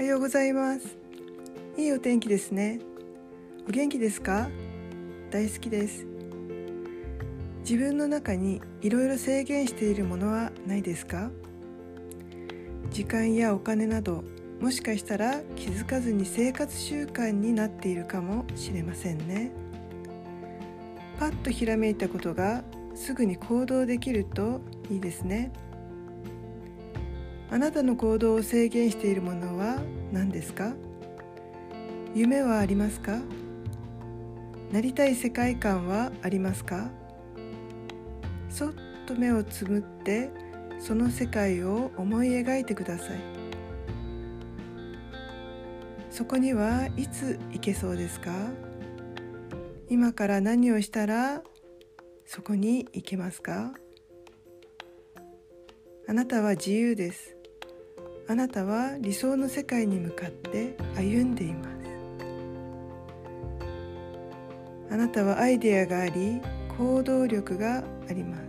はようございます。いいお天気ですね。お元気ですか？大好きです。自分の中にいろいろ制限しているものはないですか？時間やお金などもしかしたら気づかずに生活習慣になっているかもしれませんね。パッとひらめいたことがすぐに行動できるといいですね。あなたの行動を制限しているものは何ですか？夢はありますか？なりたい世界観はありますか？そっと目をつむってその世界を思い描いてください。そこにはいつ行けそうですか？今から何をしたらそこに行けますか？あなたは自由です。あなたは理想の世界に向かって歩んでいます。あなたはアイデアがあり行動力があります。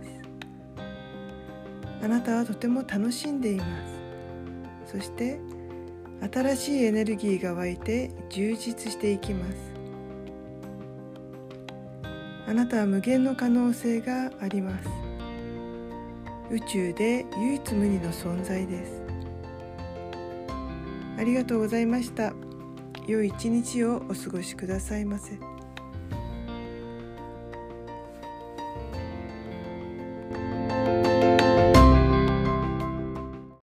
あなたはとても楽しんでいます。そして新しいエネルギーが湧いて充実していきます。あなたは無限の可能性があります。宇宙で唯一無二の存在です。ありがとうございました良い一日をお過ごしくださいませ。